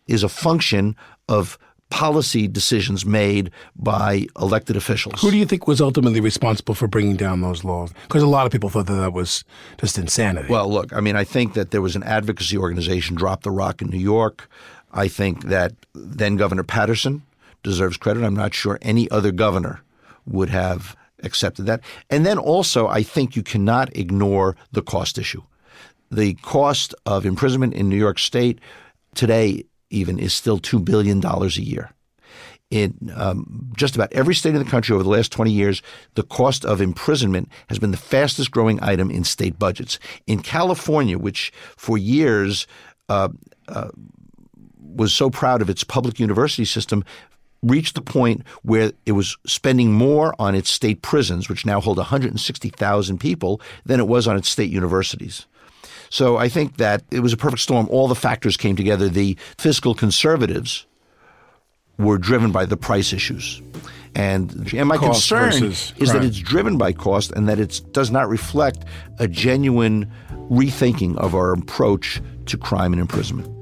is a function of policy decisions made by elected officials. Who do you think was ultimately responsible for bringing down those laws? Because a lot of people thought that that was just insanity. Well, look, I mean, I think that there was an advocacy organization, Drop the Rock in New York. I think that then Governor Paterson deserves credit. I'm not sure any other governor would have accepted that. And then also, I think you cannot ignore the cost issue. The cost of imprisonment in New York State today, even, is still $2 billion a year. In um, just about every state in the country over the last 20 years, the cost of imprisonment has been the fastest growing item in state budgets. In California, which for years uh, uh, was so proud of its public university system, reached the point where it was spending more on its state prisons, which now hold 160,000 people, than it was on its state universities. So I think that it was a perfect storm. All the factors came together. The fiscal conservatives were driven by the price issues. And, and my Cost concern versus is that it's driven by cost and that it does not reflect a genuine rethinking of our approach to crime and imprisonment.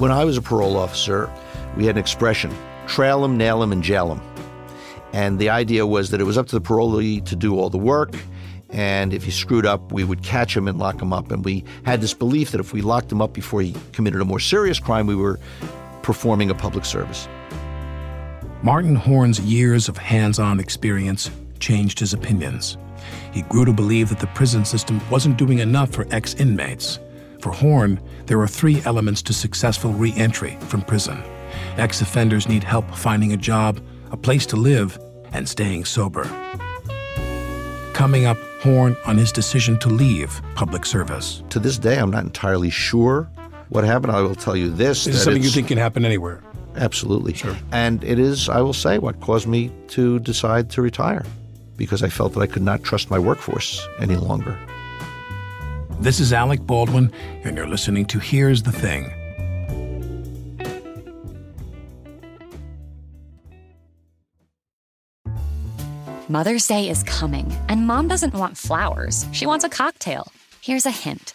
When I was a parole officer, we had an expression trail them, nail them, and jail them. And the idea was that it was up to the parolee to do all the work. And if he screwed up, we would catch him and lock him up. And we had this belief that if we locked him up before he committed a more serious crime, we were performing a public service. Martin Horn's years of hands on experience changed his opinions. He grew to believe that the prison system wasn't doing enough for ex inmates. For Horn, there are three elements to successful re entry from prison ex offenders need help finding a job, a place to live, and staying sober. Coming up, Horn on his decision to leave public service. To this day, I'm not entirely sure what happened. I will tell you this. Is something you think can happen anywhere? Absolutely. Sure. And it is, I will say, what caused me to decide to retire because I felt that I could not trust my workforce any longer. This is Alec Baldwin, and you're listening to Here's the Thing. Mother's Day is coming, and mom doesn't want flowers. She wants a cocktail. Here's a hint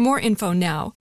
more info now.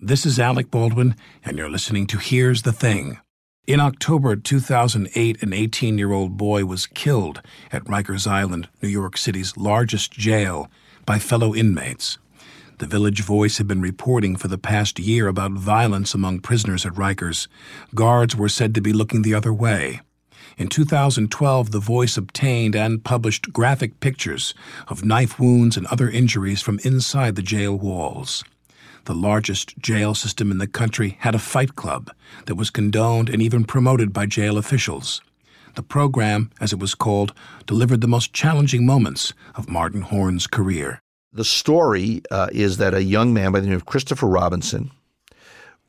This is Alec Baldwin, and you're listening to Here's the Thing. In October 2008, an 18 year old boy was killed at Rikers Island, New York City's largest jail, by fellow inmates. The Village Voice had been reporting for the past year about violence among prisoners at Rikers. Guards were said to be looking the other way. In 2012, The Voice obtained and published graphic pictures of knife wounds and other injuries from inside the jail walls. The largest jail system in the country had a fight club that was condoned and even promoted by jail officials. The program, as it was called, delivered the most challenging moments of Martin Horn's career. The story uh, is that a young man by the name of Christopher Robinson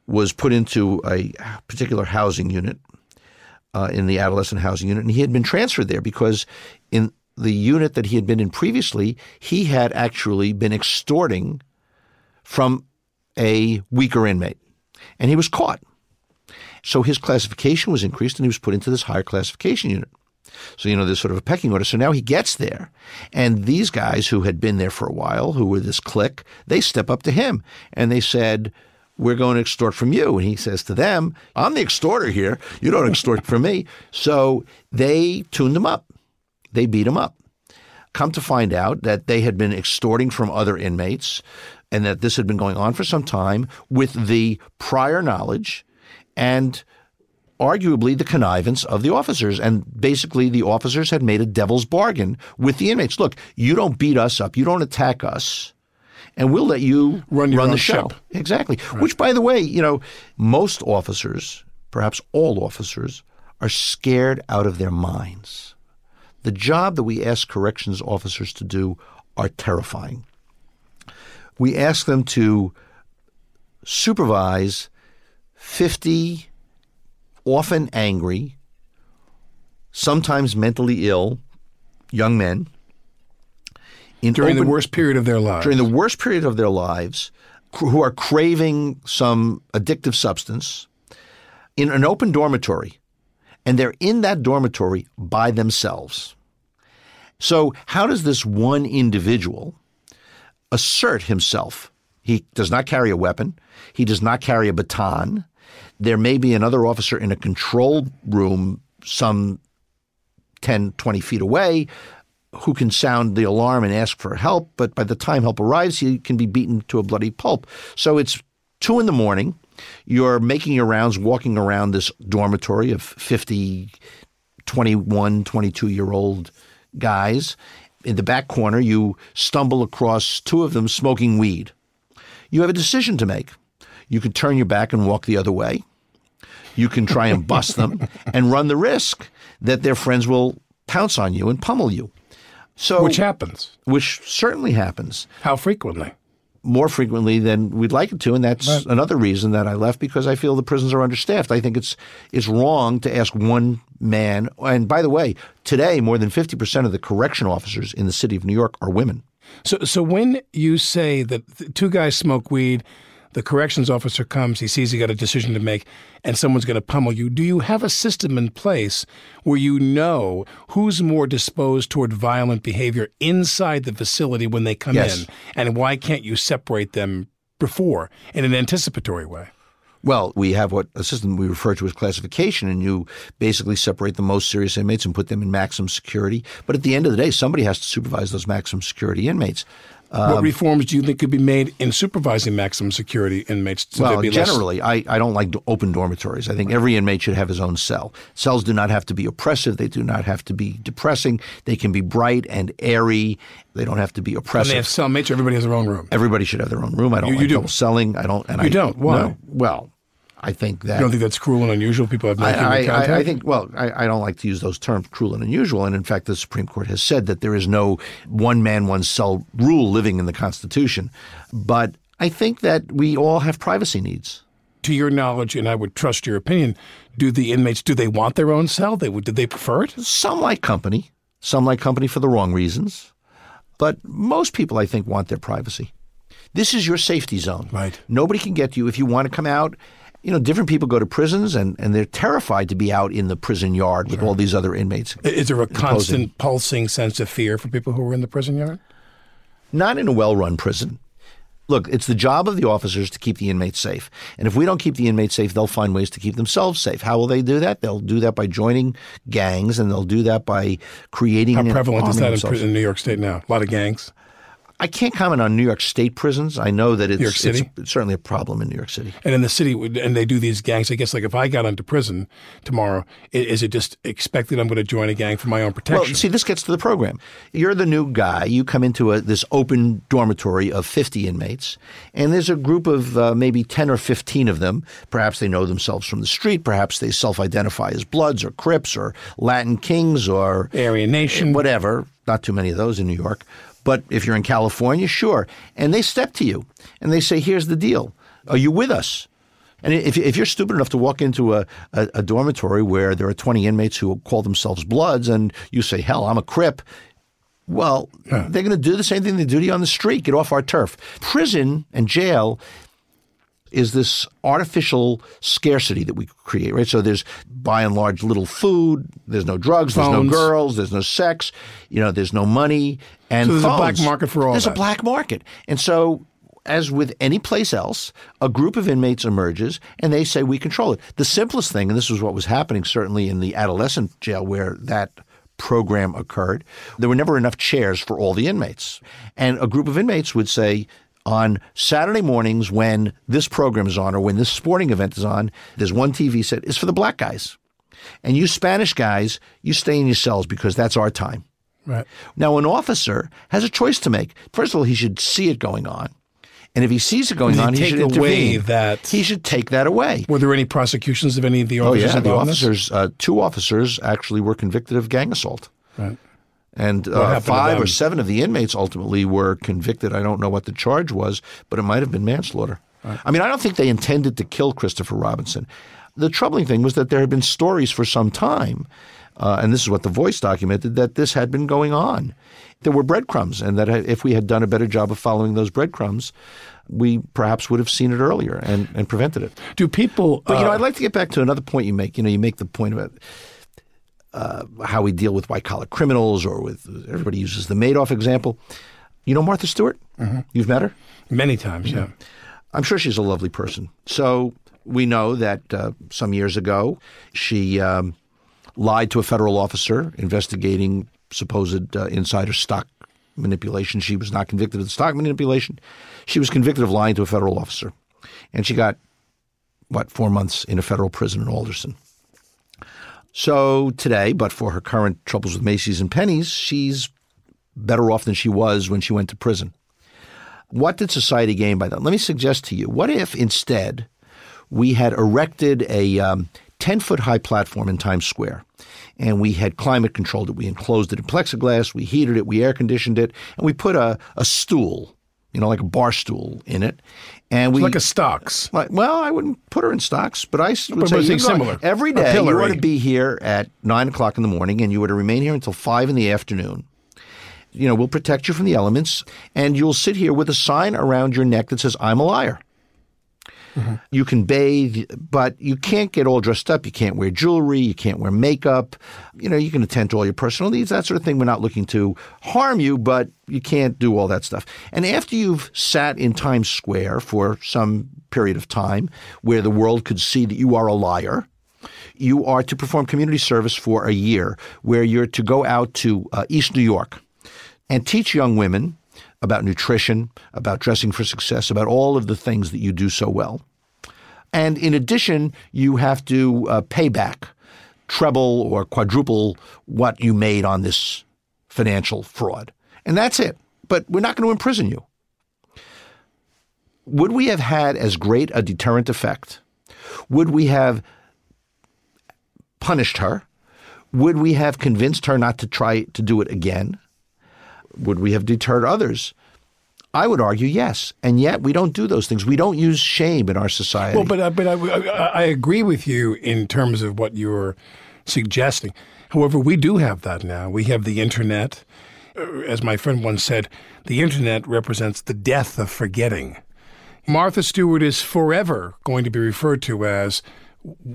was put into a particular housing unit uh, in the adolescent housing unit, and he had been transferred there because in the unit that he had been in previously, he had actually been extorting from a weaker inmate. And he was caught. So his classification was increased and he was put into this higher classification unit. So, you know, there's sort of a pecking order. So now he gets there. And these guys who had been there for a while, who were this clique, they step up to him and they said, We're going to extort from you. And he says to them, I'm the extorter here. You don't extort from me. So they tuned him up. They beat him up. Come to find out that they had been extorting from other inmates and that this had been going on for some time with the prior knowledge and arguably the connivance of the officers. And basically, the officers had made a devil's bargain with the inmates. Look, you don't beat us up, you don't attack us. And we'll let you run, run the show. Ship. Exactly. Right. Which, by the way, you know, most officers, perhaps all officers, are scared out of their minds. The job that we ask corrections officers to do are terrifying we ask them to supervise 50 often angry, sometimes mentally ill young men during open, the worst period of their lives. During the worst period of their lives, who are craving some addictive substance in an open dormitory, and they're in that dormitory by themselves. So, how does this one individual assert himself. He does not carry a weapon. He does not carry a baton. There may be another officer in a control room some 10, 20 feet away who can sound the alarm and ask for help, but by the time help arrives, he can be beaten to a bloody pulp. So it's two in the morning. You're making your rounds, walking around this dormitory of 50, 21, 22 year old guys, in the back corner, you stumble across two of them smoking weed. You have a decision to make. You can turn your back and walk the other way. You can try and bust them and run the risk that their friends will pounce on you and pummel you. So, which happens. Which certainly happens. How frequently? More frequently than we'd like it to, and that's right. another reason that I left because I feel the prisons are understaffed. I think it's it's wrong to ask one man. And by the way, today more than fifty percent of the correction officers in the city of New York are women. So, so when you say that two guys smoke weed the corrections officer comes, he sees he got a decision to make, and someone's going to pummel you. Do you have a system in place where you know who's more disposed toward violent behavior inside the facility when they come yes. in, and why can't you separate them before in an anticipatory way? Well, we have what a system we refer to as classification, and you basically separate the most serious inmates and put them in maximum security. But at the end of the day, somebody has to supervise those maximum security inmates. Um, what reforms do you think could be made in supervising maximum security inmates? So well, there'd less- generally, I, I don't like open dormitories. I think every inmate should have his own cell. Cells do not have to be oppressive. They do not have to be depressing. They can be bright and airy. They don't have to be oppressive. and they have cellmates. Everybody has their own room. Everybody should have their own room. I don't You- you like do. double celling. I don't. And You I don't? Why? no. Well, I think that You don't think that's cruel and unusual? People have no I, I, contact. I, I think, well, I, I don't like to use those terms, cruel and unusual. And in fact, the Supreme Court has said that there is no one man, one cell rule living in the Constitution. But I think that we all have privacy needs. to your knowledge, and I would trust your opinion, do the inmates do they want their own cell? They would. Did they prefer it? Some like company, some like company for the wrong reasons. But most people, I think, want their privacy. This is your safety zone. Right. Nobody can get to you if you want to come out. You know, different people go to prisons and, and they're terrified to be out in the prison yard with all these other inmates. Is there a imposing- constant pulsing sense of fear for people who are in the prison yard? Not in a well run prison. Look, it's the job of the officers to keep the inmates safe. And if we don't keep the inmates safe, they'll find ways to keep themselves safe. How will they do that? They'll do that by joining gangs and they'll do that by creating How prevalent is that in, in New York State now? A lot of gangs. I can't comment on New York State prisons. I know that it's, New York City? it's certainly a problem in New York City. And in the city, and they do these gangs. I guess, like if I got into prison tomorrow, is it just expected I'm going to join a gang for my own protection? Well, see, this gets to the program. You're the new guy. You come into a, this open dormitory of 50 inmates, and there's a group of uh, maybe 10 or 15 of them. Perhaps they know themselves from the street. Perhaps they self identify as Bloods or Crips or Latin Kings or Aryan Nation. whatever. Not too many of those in New York. But if you're in California, sure. And they step to you and they say, here's the deal. Are you with us? And if, if you're stupid enough to walk into a, a, a dormitory where there are 20 inmates who call themselves Bloods and you say, hell, I'm a Crip, well, they're going to do the same thing they do to you on the street. Get off our turf. Prison and jail is this artificial scarcity that we create, right? So there's by and large little food, there's no drugs, there's no girls, there's no sex, you know, there's no money, and So there's a black market for all There's that. a black market, and so. As with any place else, a group of inmates emerges and they say, We control it. The simplest thing, and this was what was happening certainly in the adolescent jail where that program occurred, there were never enough chairs for all the inmates. And a group of inmates would say, on Saturday mornings when this program is on or when this sporting event is on, there's one TV set, it's for the black guys. And you Spanish guys, you stay in your cells because that's our time. right. Now, an officer has a choice to make. First of all, he should see it going on. And if he sees it going he on, he take should away intervene. that- He should take that away. Were there any prosecutions of any of the officers? Oh officers yeah, the involved in this? officers, uh, two officers actually were convicted of gang assault. Right. And uh, five or seven of the inmates ultimately were convicted. I don't know what the charge was, but it might have been manslaughter. I mean, I don't think they intended to kill Christopher Robinson. The troubling thing was that there had been stories for some time, uh, and this is what The Voice documented, that this had been going on. There were breadcrumbs, and that if we had done a better job of following those breadcrumbs, we perhaps would have seen it earlier and, and prevented it. Do people? But you know, uh, I'd like to get back to another point you make. You know, you make the point about uh, how we deal with white collar criminals, or with everybody uses the Madoff example. You know Martha Stewart? Mm-hmm. You've met her. many times, yeah. I'm sure she's a lovely person. So we know that uh, some years ago she um, lied to a federal officer investigating supposed uh, insider stock manipulation. She was not convicted of the stock manipulation. She was convicted of lying to a federal officer, and she got what four months in a federal prison in Alderson. So today, but for her current troubles with Macy's and Penney's, she's better off than she was when she went to prison. What did society gain by that? Let me suggest to you what if instead we had erected a um, 10 foot high platform in Times Square and we had climate controlled it? We enclosed it in plexiglass, we heated it, we air conditioned it, and we put a, a stool, you know, like a bar stool in it. And we like a stocks. like, well, I wouldn't put her in stocks, but I would But say you go- similar. every day you ought to be here at nine o'clock in the morning, and you were to remain here until five in the afternoon. You know, we'll protect you from the elements, and you'll sit here with a sign around your neck that says, "I'm a liar." You can bathe, but you can't get all dressed up. You can't wear jewelry. You can't wear makeup. You know, you can attend to all your personal needs, that sort of thing. We're not looking to harm you, but you can't do all that stuff. And after you've sat in Times Square for some period of time where the world could see that you are a liar, you are to perform community service for a year where you're to go out to uh, East New York and teach young women about nutrition, about dressing for success, about all of the things that you do so well. And in addition, you have to uh, pay back treble or quadruple what you made on this financial fraud. And that's it. But we're not going to imprison you. Would we have had as great a deterrent effect? Would we have punished her? Would we have convinced her not to try to do it again? Would we have deterred others? I would argue yes, and yet we don't do those things. We don't use shame in our society. Well, but but I, I, I agree with you in terms of what you're suggesting. However, we do have that now. We have the internet. Uh, as my friend once said, the internet represents the death of forgetting. Martha Stewart is forever going to be referred to as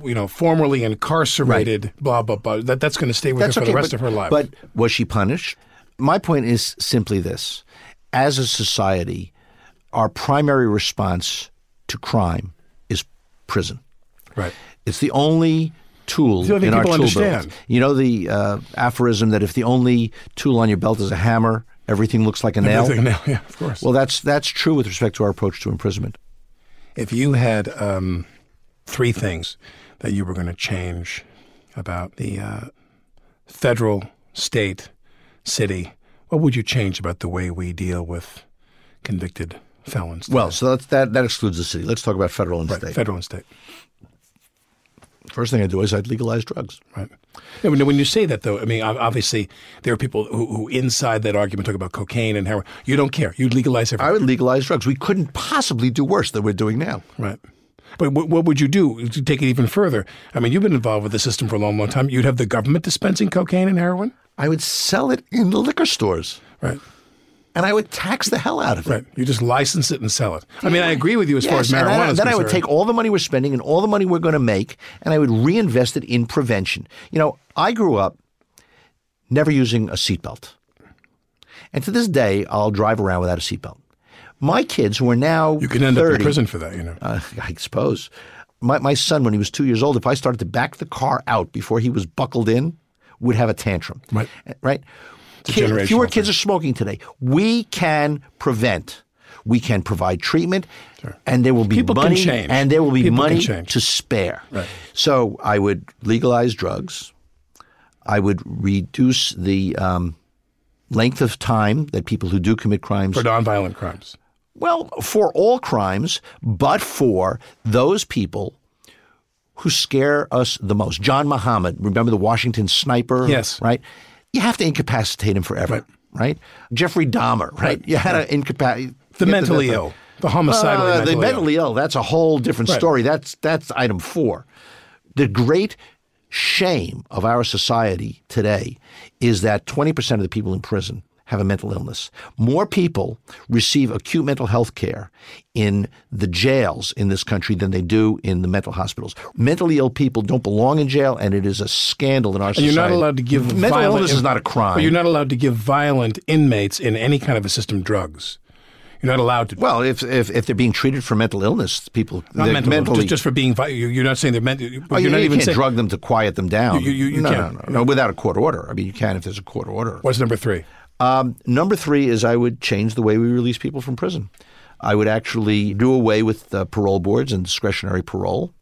you know, formerly incarcerated, right. blah blah blah. That that's going to stay with that's her for okay, the rest but, of her life. But was she punished? My point is simply this: as a society, our primary response to crime is prison. Right. It's the only tool the only in our tool understand. belt. You know the uh, aphorism that if the only tool on your belt is a hammer, everything looks like a nail. Everything nail, yeah, of course. Well, that's that's true with respect to our approach to imprisonment. If you had um, three things that you were going to change about the uh, federal, state, city, what would you change about the way we deal with convicted felons? Well, so that's, that that excludes the city. Let's talk about federal and right, state. Federal and state. First thing I do is I'd legalize drugs. Right. When, when you say that, though, I mean, obviously there are people who, who, inside that argument talk about cocaine and heroin. You don't care. You'd legalize everything. I would legalize drugs. We couldn't possibly do worse than we're doing now. Right. But what, what would you do to take it even further? I mean, you've been involved with the system for a long, long time. You'd have the government dispensing cocaine and heroin? I would sell it in the liquor stores. Right. And I would tax the hell out of it. Right. You just license it and sell it. I mean, I agree with you as yes, far as marijuana then I would take all the money we're spending and all the money we're going to make, and I would reinvest it in prevention. You know, I grew up never using a seatbelt. And to this day, I'll drive around without a seatbelt. My kids, who are now You can end 30, up in prison for that, you know. uh, I suppose. My, my son, when he was two years old, if I started to back the car out before he was buckled in, would have a tantrum. Right. Right? Kid- fewer kids thing. are smoking today. We can prevent. We can provide treatment, and there will be People money, and there will be People money to spare. Right. So I would legalize drugs. I would reduce the um, length of time that people who do commit crimes For nonviolent crimes. well, for all crimes, but for those people who scare us the most. John Muhammad, remember the Washington sniper? Yes. Right? You have to incapacitate him forever, right? Jeffrey Dahmer, right? You had to incapacitate. The mentally ill. The homicidal. Uh, mentally the ill. mentally ill. That's a whole different Right. story. That's that's item four. The great shame of our society today is that 20% of the people in prison have a mental illness. More people receive acute mental health care in the jails in this country than they do in the mental hospitals. Mentally ill people don't belong in jail, and it is a scandal in our And society. you're not allowed to give mental violent illness is not a crime. You're not allowed to give violent inmates in any kind of a system drugs. You're not allowed to. well, if, if if they're being treated for mental illness, people not mental, mentally just, just for being. you- You're not saying they're meant. Oh, But you, you're not you even can't saying. drug them to quiet them down. You- you- you no, can't. No, no, no, without a court order. I mean, you can if there's a court order. What's number three? Um, number three is I would change the way we release people from prison. I would actually do away with parole boards and discretionary parole.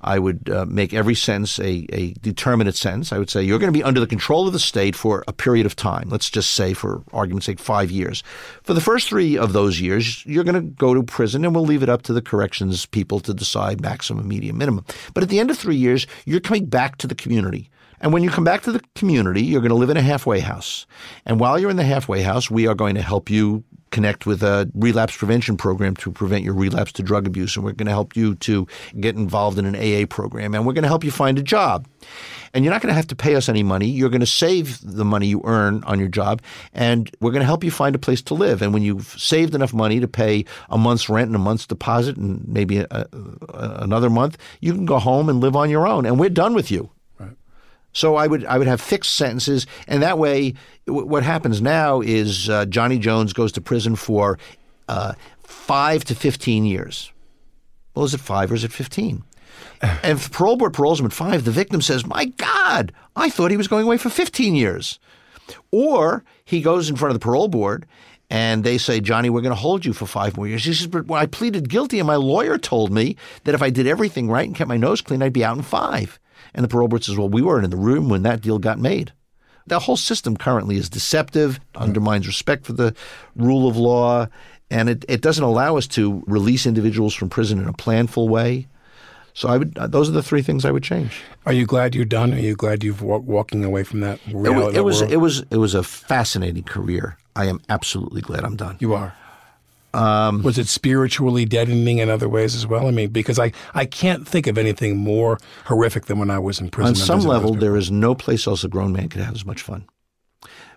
I would uh, make every sentence a, a determinate sentence. I would say you're going to be under the control of the state for a period of time. Let's just say, for argument's sake, five years. For the first three of those years, you're going to go to prison, and we'll leave it up to the corrections people to decide maximum, medium, minimum. But at the end of three years, you're coming back to the community. And when you come back to the community, you're going to live in a halfway house. And while you're in the halfway house, we are going to help you connect with a relapse prevention program to prevent your relapse to drug abuse. And we're going to help you to get involved in an AA program. And we're going to help you find a job. And you're not going to have to pay us any money. You're going to save the money you earn on your job. And we're going to help you find a place to live. And when you've saved enough money to pay a month's rent and a month's deposit and maybe a, a, another month, you can go home and live on your own. And we're done with you. So I would I would have fixed sentences, and that way, w- what happens now is uh, Johnny Jones goes to prison for uh, five to fifteen years. Well, is it five or is it fifteen? And if the parole board paroles him at five, the victim says, "My God, I thought he was going away for fifteen years." Or he goes in front of the parole board, and they say, Johnny, we're going to hold you for five more years. He says, but I pleaded guilty, and my lawyer told me that if I did everything right and kept my nose clean, I'd be out in five. And the parole board says, well, we weren't in the room when that deal got made. The whole system currently is deceptive, undermines respect for the rule of law, and it, it doesn't allow us to release individuals from prison in a planful way. So I would; those are the three things I would change. Are you glad you're done? Are you glad you've wa- walking away from that? It Reality, was, it was it was it was a fascinating career. I am absolutely glad I'm done. You are. Um, was it spiritually deadening in other ways as well? I mean, because I, I can't think of anything more horrific than when I was in prison. On some level, there is no place else a grown man could have as much fun.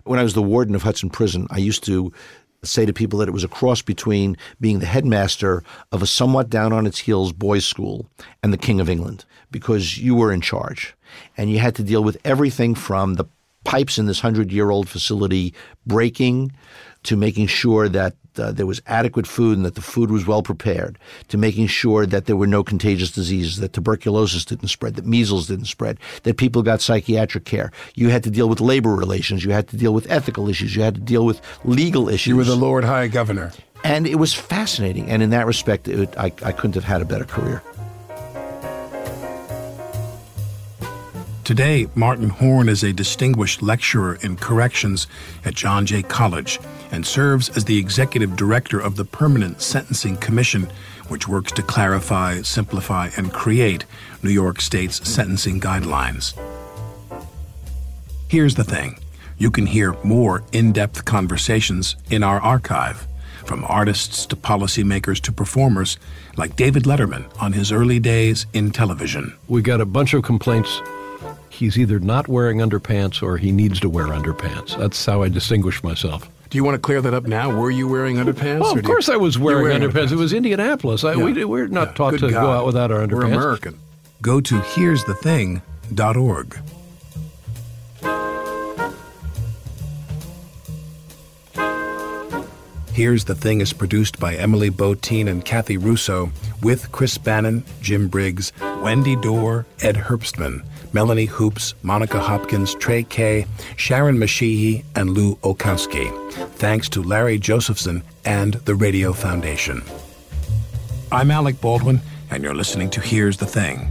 When I was the warden of Hudson Prison, I used to say to people that it was a cross between being the headmaster of a somewhat down on its heels boys' school and the King of England, because you were in charge. And you had to deal with everything from the pipes in this hundred year old facility breaking to making sure that uh, there was adequate food and that the food was well prepared, to making sure that there were no contagious diseases, that tuberculosis didn't spread, that measles didn't spread, that people got psychiatric care. You had to deal with labor relations, you had to deal with ethical issues, you had to deal with legal issues. You were the Lord High Governor. And it was fascinating. And in that respect, it, I, I couldn't have had a better career. Today, Martin Horn is a distinguished lecturer in corrections at John Jay College and serves as the executive director of the Permanent Sentencing Commission, which works to clarify, simplify, and create New York State's sentencing guidelines. Here's the thing you can hear more in depth conversations in our archive, from artists to policymakers to performers, like David Letterman on his early days in television. We got a bunch of complaints he's either not wearing underpants or he needs to wear underpants. That's how I distinguish myself. Do you want to clear that up now? Were you wearing underpants? Well, of course you, I was wearing, wearing underpants. underpants. It was Indianapolis. I, Yeah. we, we're not Yeah. taught Good to God. go out without our underpants. We're American. Go to here'sthething.org. Here's the Thing is produced by Emily Botein and Kathy Russo with Chris Bannon, Jim Briggs, Wendy Dorr, Ed Herbstman, Melanie Hoops, Monica Hopkins, Trey Kay, Sharon Mashihi, and Lu Olkowski. Thanks to Larry Josephson and the Radio Foundation. I'm Alec Baldwin, and you're listening to Here's the Thing.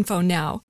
info now.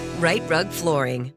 Rite Rug Flooring.